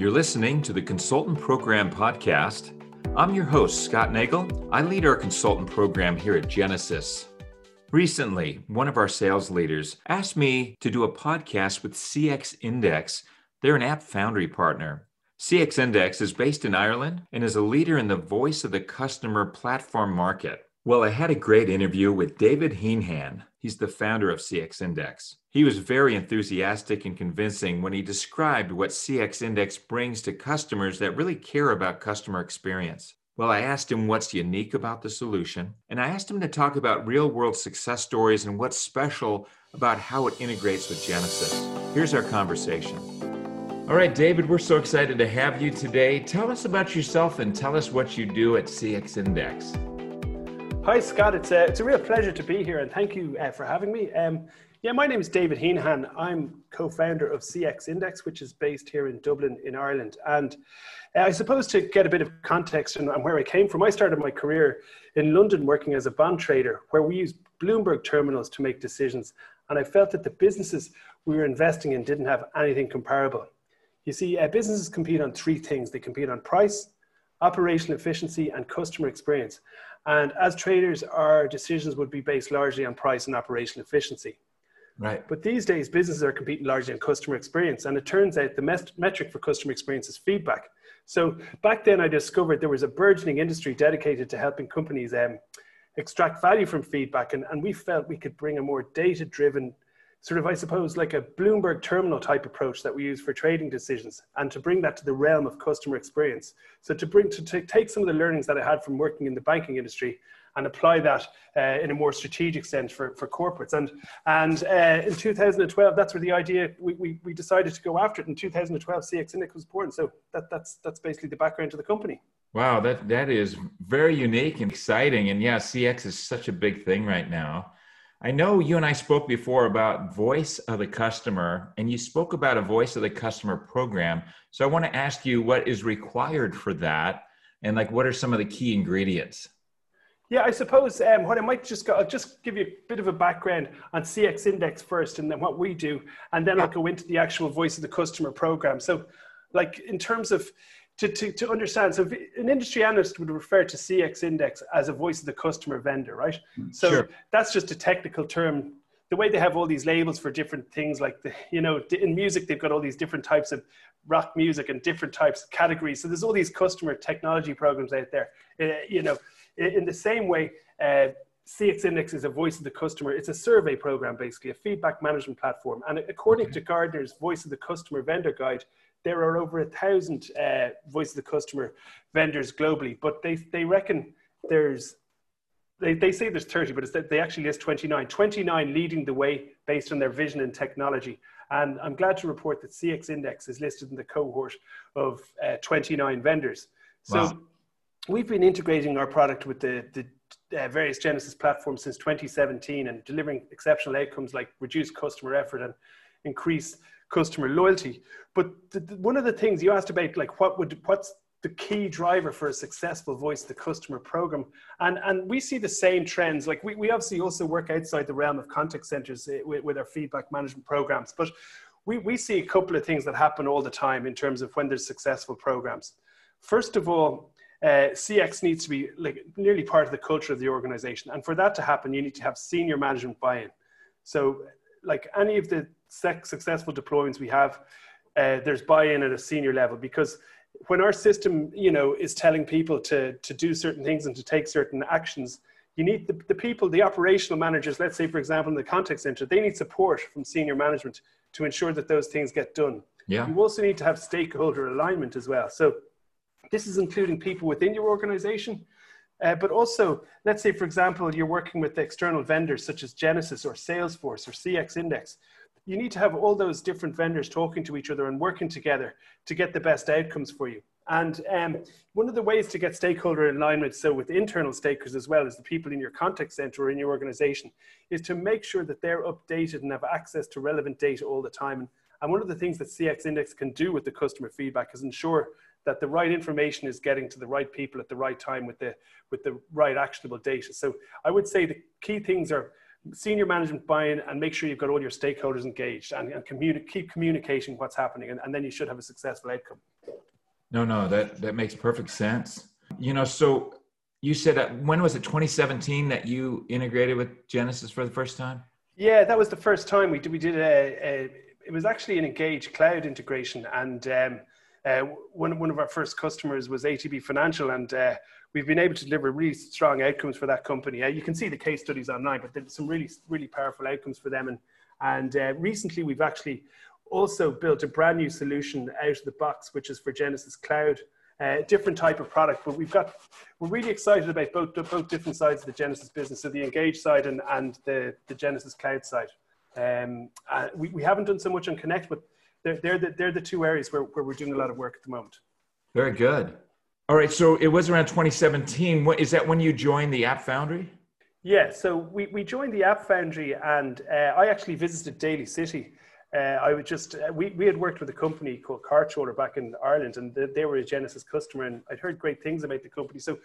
You're listening to the Consultant Program Podcast. I'm your host, Scott Nagel. I lead our consultant program here at Genesys. Recently, one of our sales leaders asked me to do a podcast with CX Index. They're an App Foundry partner. CX Index is based in Ireland and is a leader in the voice of the customer platform market. Well, I had a great interview with David Heenhan. He's the founder of CX Index. He was very enthusiastic and convincing when he described what CX Index brings to customers that really care about customer experience. Well, I asked him what's unique about the solution, and I asked him to talk about real world success stories and what's special about how it integrates with Genesys. Here's our conversation. All right, David, we're so excited to have you today. Tell us about yourself and tell us what you do at CX Index. Hi, Scott. It's a, it's a real pleasure to be here, and thank you uh, for having me. Um, yeah, my name is David Heenhan. I'm co-founder of CX Index, which is based here in Dublin, in Ireland. And uh, I suppose to get a bit of context and where I came from, I started my career in London working as a bond trader, where we used Bloomberg terminals to make decisions. And I felt that the businesses we were investing in didn't have anything comparable. You see, uh, businesses compete on three things. They compete on price, operational efficiency, and customer experience. And as traders, our decisions would be based largely on price and operational efficiency. Right. But these days, businesses are competing largely on customer experience. And it turns out the met- metric for customer experience is feedback. So back then, I discovered there was a burgeoning industry dedicated to helping companies um, extract value from feedback. And, and we felt we could bring a more data driven sort of, I suppose, like a Bloomberg terminal type approach that we use for trading decisions, and to bring that to the realm of customer experience. So to bring to, to take some of the learnings that I had from working in the banking industry and apply that uh, in a more strategic sense for, for corporates. And and uh, in 2012, that's where the idea we, we, we decided to go after it. In 2012, CX Index was born. So that, that's that's basically the background to the company. Wow, that that is very unique and exciting. And yeah, CX is such a big thing right now. I know you and I spoke before about voice of the customer, and you spoke about a voice of the customer program. So I want to ask you what is required for that, and like what are some of the key ingredients? Yeah, I suppose um, what I might just go, I'll just give you a bit of a background on CX Index first, and then what we do, and then. I'll go into the actual voice of the customer program. So, like in terms of to, to, to understand. So an industry analyst would refer to CX index as a voice of the customer vendor, right? Mm, so sure. that's just a technical term. The way they have all these labels for different things, like the, you know, in music, they've got all these different types of rock music and different types of categories. So there's all these customer technology programs out there. Uh, you know, in the same way, uh, CX Index is a voice of the customer. It's a survey program, basically, a feedback management platform. And according okay. to Gartner's Voice of the Customer Vendor Guide, there are over a thousand uh, voice of the customer vendors globally, but they, they reckon there's, they, they say there's 30, but it's, they actually list 29. 29 leading the way based on their vision and technology. And I'm glad to report that CX Index is listed in the cohort of uh, 29 vendors. So wow. we've been integrating our product with the, the uh, various Genesys platforms since 2017 and delivering exceptional outcomes like reduced customer effort and increase customer loyalty. But the, the, one of the things you asked about, like what would what's the key driver for a successful voice the customer program? And and we see the same trends. Like we, we obviously also work outside the realm of contact centers eh, with, with our feedback management programs. But we, we see a couple of things that happen all the time in terms of when there's successful programs. First of all uh, cx needs to be like nearly part of the culture of the organization. And for that to happen you need to have senior management buy-in. So like any of the successful deployments we have, uh, there's buy-in at a senior level because when our system, you know, is telling people to, to do certain things and to take certain actions, you need the, the people, the operational managers, let's say, for example, in the contact center, they need support from senior management to ensure that those things get done. Yeah. You also need to have stakeholder alignment as well. So this is including people within your organization, uh, but also, let's say, for example, you're working with external vendors such as Genesys or Salesforce or CX Index you need to have all those different vendors talking to each other and working together to get the best outcomes for you. And um, one of the ways to get stakeholder alignment, so with internal stakeholders as well as the people in your contact center or in your organization, is to make sure that they're updated and have access to relevant data all the time. And one of the things that CX Index can do with the customer feedback is ensure that the right information is getting to the right people at the right time with the with the right actionable data. So I would say the key things are senior management buy-in and make sure you've got all your stakeholders engaged and, and communi- keep communicating what's happening and, and then you should have a successful outcome. No no that that makes perfect sense. You know so you said uh, when was it 2017 that you integrated with Genesys for the first time? Yeah that was the first time we did we did a, a it was actually an engaged cloud integration and um, uh, one, one of our first customers was ATB Financial, and uh, we've been able to deliver really strong outcomes for that company. Uh, you can see the case studies online, but there's some really, really powerful outcomes for them. And, and uh, recently, we've actually also built a brand new solution out of the box, which is for Genesys Cloud. Uh, different type of product, but we've got we're really excited about both both different sides of the Genesys business, so the Engage side and, and the the Genesys Cloud side. Um, uh, we, we haven't done so much on Connect, but they're, they're, the, they're the two areas where, where we're doing a lot of work at the moment. Very good. All right. So it was around 2017. What, is that when you joined the App Foundry? Yeah. So we, we joined the App Foundry and uh, I actually visited Daly City. Uh, I would just, uh, we, we had worked with a company called CarTrawler back in Ireland and they, they, were a Genesys customer and I'd heard great things about the company. So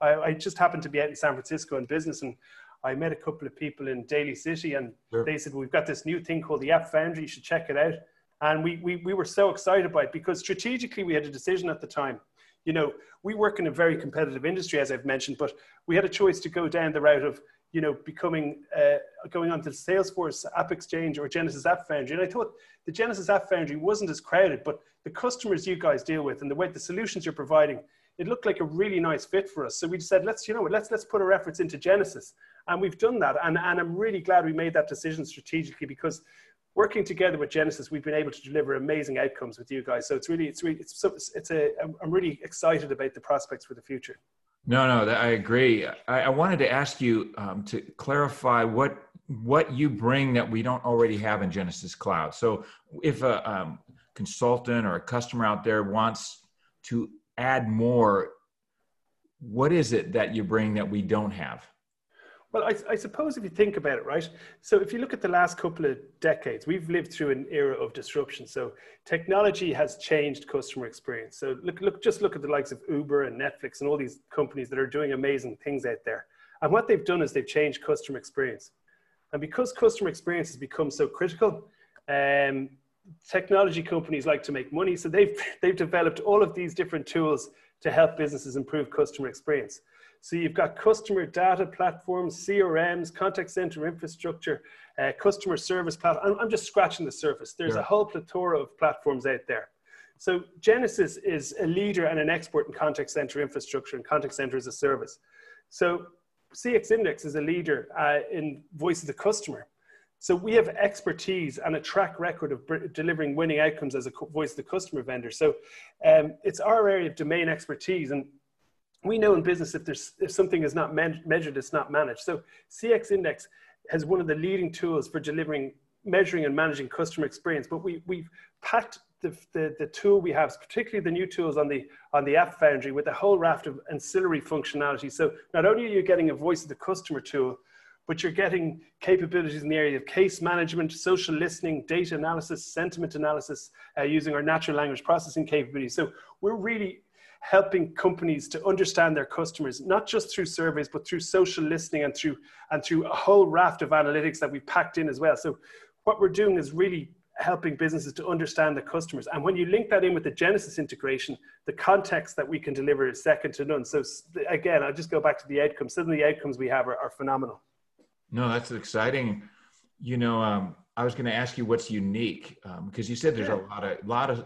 I, I, just happened to be out in San Francisco in business and I met a couple of people in Daly City and sure. they said, well, we've got this new thing called the App Foundry. You should check it out. And we, we, we were so excited by it because strategically we had a decision at the time. You know, we work in a very competitive industry, as I've mentioned, but we had a choice to go down the route of, you know, becoming, uh, going on to Salesforce App Exchange or Genesys App Foundry. And I thought the Genesys App Foundry wasn't as crowded, but the customers you guys deal with and the way the solutions you're providing, it looked like a really nice fit for us. So we said, let's, you know, let's, let's put our efforts into Genesys. And we've done that. And, and I'm really glad we made that decision strategically because working together with Genesys, we've been able to deliver amazing outcomes with you guys. So it's really, it's really, it's, it's a, I'm really excited about the prospects for the future. No, no, I agree. I, I wanted to ask you um, to clarify what what you bring that we don't already have in Genesys Cloud. So, if a um, consultant or a customer out there wants to add more, what is it that you bring that we don't have? Well, I, I, suppose if you think about it, right? So if you look at the last couple of decades, we've lived through an era of disruption. So technology has changed customer experience. So look, look, just look at the likes of Uber and Netflix and all these companies that are doing amazing things out there. And what they've done is they've changed customer experience. And because customer experience has become so critical, um, technology companies like to make money. So they've, they've developed all of these different tools to help businesses improve customer experience. So you've got customer data platforms, CRMs, contact center infrastructure, uh, customer service platform. I'm, I'm, just scratching the surface. There's yeah. a whole plethora of platforms out there. So Genesis is a leader and an expert in contact center infrastructure and contact center as a service. So CX Index is a leader uh, in voice of the customer. So we have expertise and a track record of delivering winning outcomes as a voice of the customer vendor. So um, it's our area of domain expertise. And we know in business if there's if something is not man- measured, it's not managed. So CX Index has one of the leading tools for delivering, measuring, and managing customer experience. But we we've packed the, the, the tool we have, particularly the new tools on the on the App Foundry, with a whole raft of ancillary functionality. So not only are you getting a voice of the customer tool, but you're getting capabilities in the area of case management, social listening, data analysis, sentiment analysis, uh, using our natural language processing capabilities. So we're really helping companies to understand their customers, not just through surveys, but through social listening and through and through a whole raft of analytics that we've packed in as well. So what we're doing is really helping businesses to understand the customers. And when you link that in with the Genesys integration, the context that we can deliver is second to none. So again, I'll just go back to the outcomes. Some of the outcomes we have are, are phenomenal. No, that's exciting. You know, um, I was going to ask you what's unique because um, you said there's yeah. a lot of lot of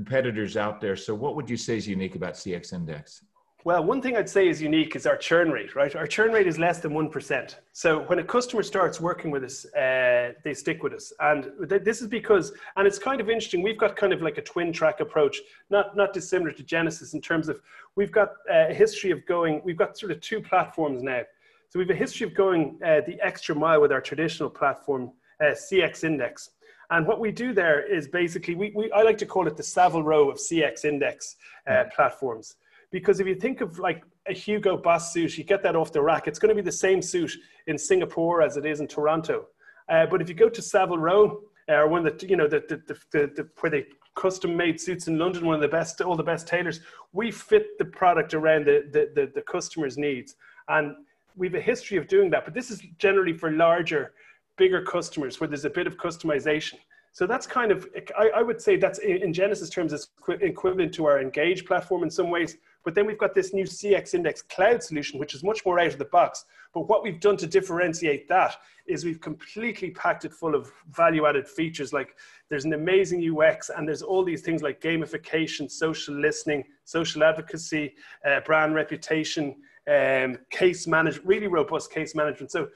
competitors out there. So, what would you say is unique about CX Index? Well, one thing I'd say is unique is our churn rate, right? Our churn rate is less than 1%. So when a customer starts working with us, uh, they stick with us. And th- this is because, and it's kind of interesting, we've got kind of like a twin track approach, not, not dissimilar to Genesys in terms of we've got a history of going, we've got sort of two platforms now. So we have a history of going uh, the extra mile with our traditional platform, uh, CX Index. And what we do there is basically, we, we, I like to call it the Savile Row of CX index uh, mm. platforms. Because if you think of like a Hugo Boss suit, you get that off the rack, it's going to be the same suit in Singapore as it is in Toronto. Uh, but if you go to Savile Row, uh, or one that, you know, the, the, the, the, where they custom made suits in London, one of the best, all the best tailors, we fit the product around the, the, the, the customer's needs. And we have a history of doing that, but this is generally for larger, bigger customers where there's a bit of customization. So that's kind of, I, I would say that's in Genesys terms, it's equivalent to our Engage platform in some ways. But then we've got this new CX Index cloud solution, which is much more out of the box. But what we've done to differentiate that is we've completely packed it full of value added features. Like there's an amazing UX, and there's all these things like gamification, social listening, social advocacy, uh, brand reputation, um, case management, really robust case management. So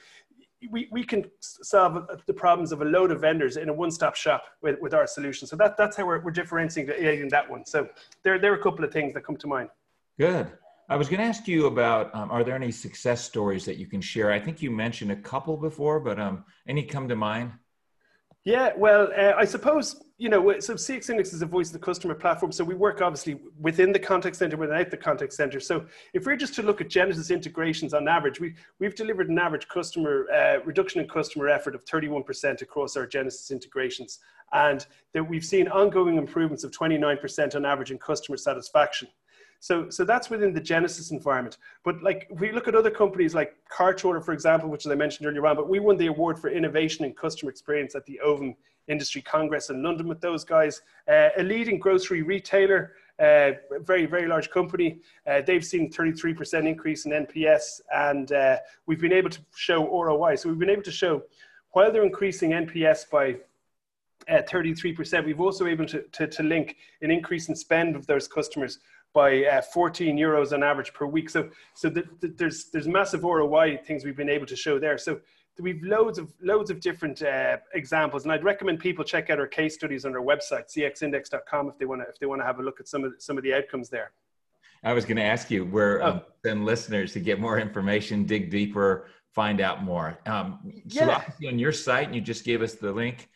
we, we can solve the problems of a load of vendors in a one-stop shop with, with our solution. So that, that's how we're, we're differentiating that one. So there, there are a couple of things that come to mind. Good. I was going to ask you about um, are there any success stories that you can share? I think you mentioned a couple before, but um, any come to mind? Yeah, well, uh, I suppose, you know, so CX Index is a voice of the customer platform. So we work obviously within the contact center, without the contact center. So if we're just to look at Genesys integrations on average, we, we've delivered an average customer uh, reduction in customer effort of 31% across our Genesys integrations. And that we've seen ongoing improvements of 29% on average in customer satisfaction. So, so that's within the Genesys environment. But like, if we look at other companies like CarTrawler, for example, which as I mentioned earlier on, but we won the award for innovation and customer experience at the Ovum Industry Congress in London with those guys. Uh, a leading grocery retailer, uh, very, very large company. Uh, they've seen 33% increase in NPS, and uh, we've been able to show ROI. So we've been able to show while they're increasing NPS by uh, 33%, we've also been able to, to, to, link an increase in spend of those customers by uh, 14 euros on average per week. So, so the, the, there's there's massive ROI things we've been able to show there. So we've loads of loads of different uh, examples, and I'd recommend people check out our case studies on our website, cxindex.com, if they want to if they want to have a look at some of the, some of the outcomes there. I was going to ask you where oh. um, send listeners to get more information, dig deeper, find out more. Um, so yeah. on your site, and you just gave us the link.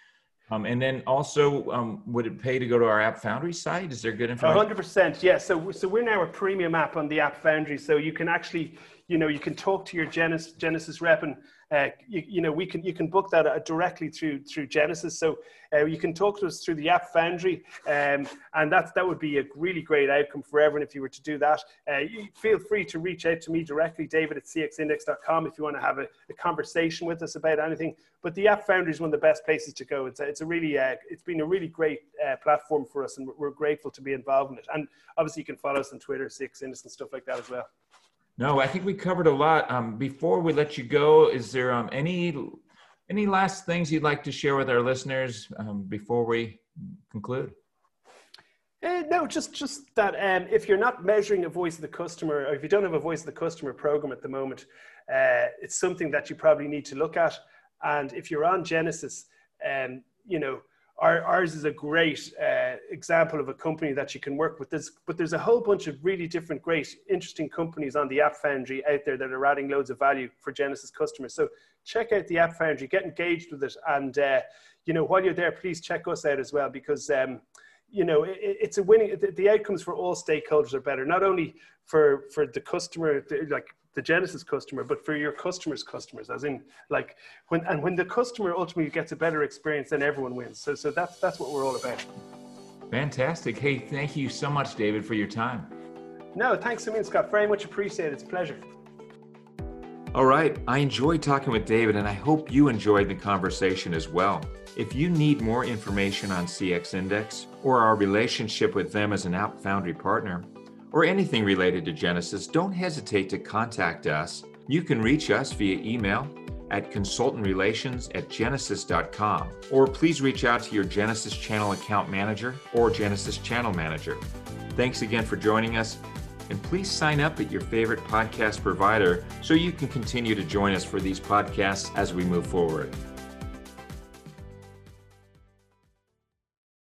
Um, and then also, um, would it pay to go to our App Foundry site? Is there good information? 100%. Yes. So, so we're now a premium app on the App Foundry. So you can actually, you know, you can talk to your genesis Genesys rep and uh, you, you, know, we can you can book that uh, directly through through Genesys. So uh, you can talk to us through the App Foundry, um, and that that would be a really great outcome for everyone if you were to do that. Uh, feel free to reach out to me directly, David at cxindex.com, if you want to have a, a conversation with us about anything. But the App Foundry is one of the best places to go. It's a, it's a really uh, it's been a really great uh, platform for us, and we're, grateful to be involved in it. And obviously, you can follow us on Twitter, CX Index, and stuff like that as well. No, I think we covered a lot. Um, before we let you go, is there um, any any last things you'd like to share with our listeners um, before we conclude? Uh, no, just just that um, if you're not measuring a voice of the customer, or if you don't have a voice of the customer program at the moment, uh, it's something that you probably need to look at. And if you're on Genesys, um, you know our, ours is a great uh, example of a company that you can work with. There's, but there's a whole bunch of really different, great, interesting companies on the App Foundry out there that are adding loads of value for Genesys customers. So check out the App Foundry, get engaged with it, and uh, you know while you're there, please check us out as well because. Um, you know, it, it's a winning. The, the outcomes for all stakeholders are better. Not only for for the customer, like the Genesys customer, but for your customers' customers, as in like when and when the customer ultimately gets a better experience, then everyone wins. So so that's that's what we're all about. Fantastic. Hey, thank you so much, David, for your time. No, thanks a million, Scott. Very much appreciated. It's a pleasure. All right. I enjoyed talking with David, and I hope you enjoyed the conversation as well. If you need more information on CX Index or our relationship with them as an App Foundry partner, or anything related to Genesys, don't hesitate to contact us. You can reach us via email at consultantrelations at genesys.com, or please reach out to your Genesys channel account manager or Genesys channel manager. Thanks again for joining us, and please sign up at your favorite podcast provider so you can continue to join us for these podcasts as we move forward.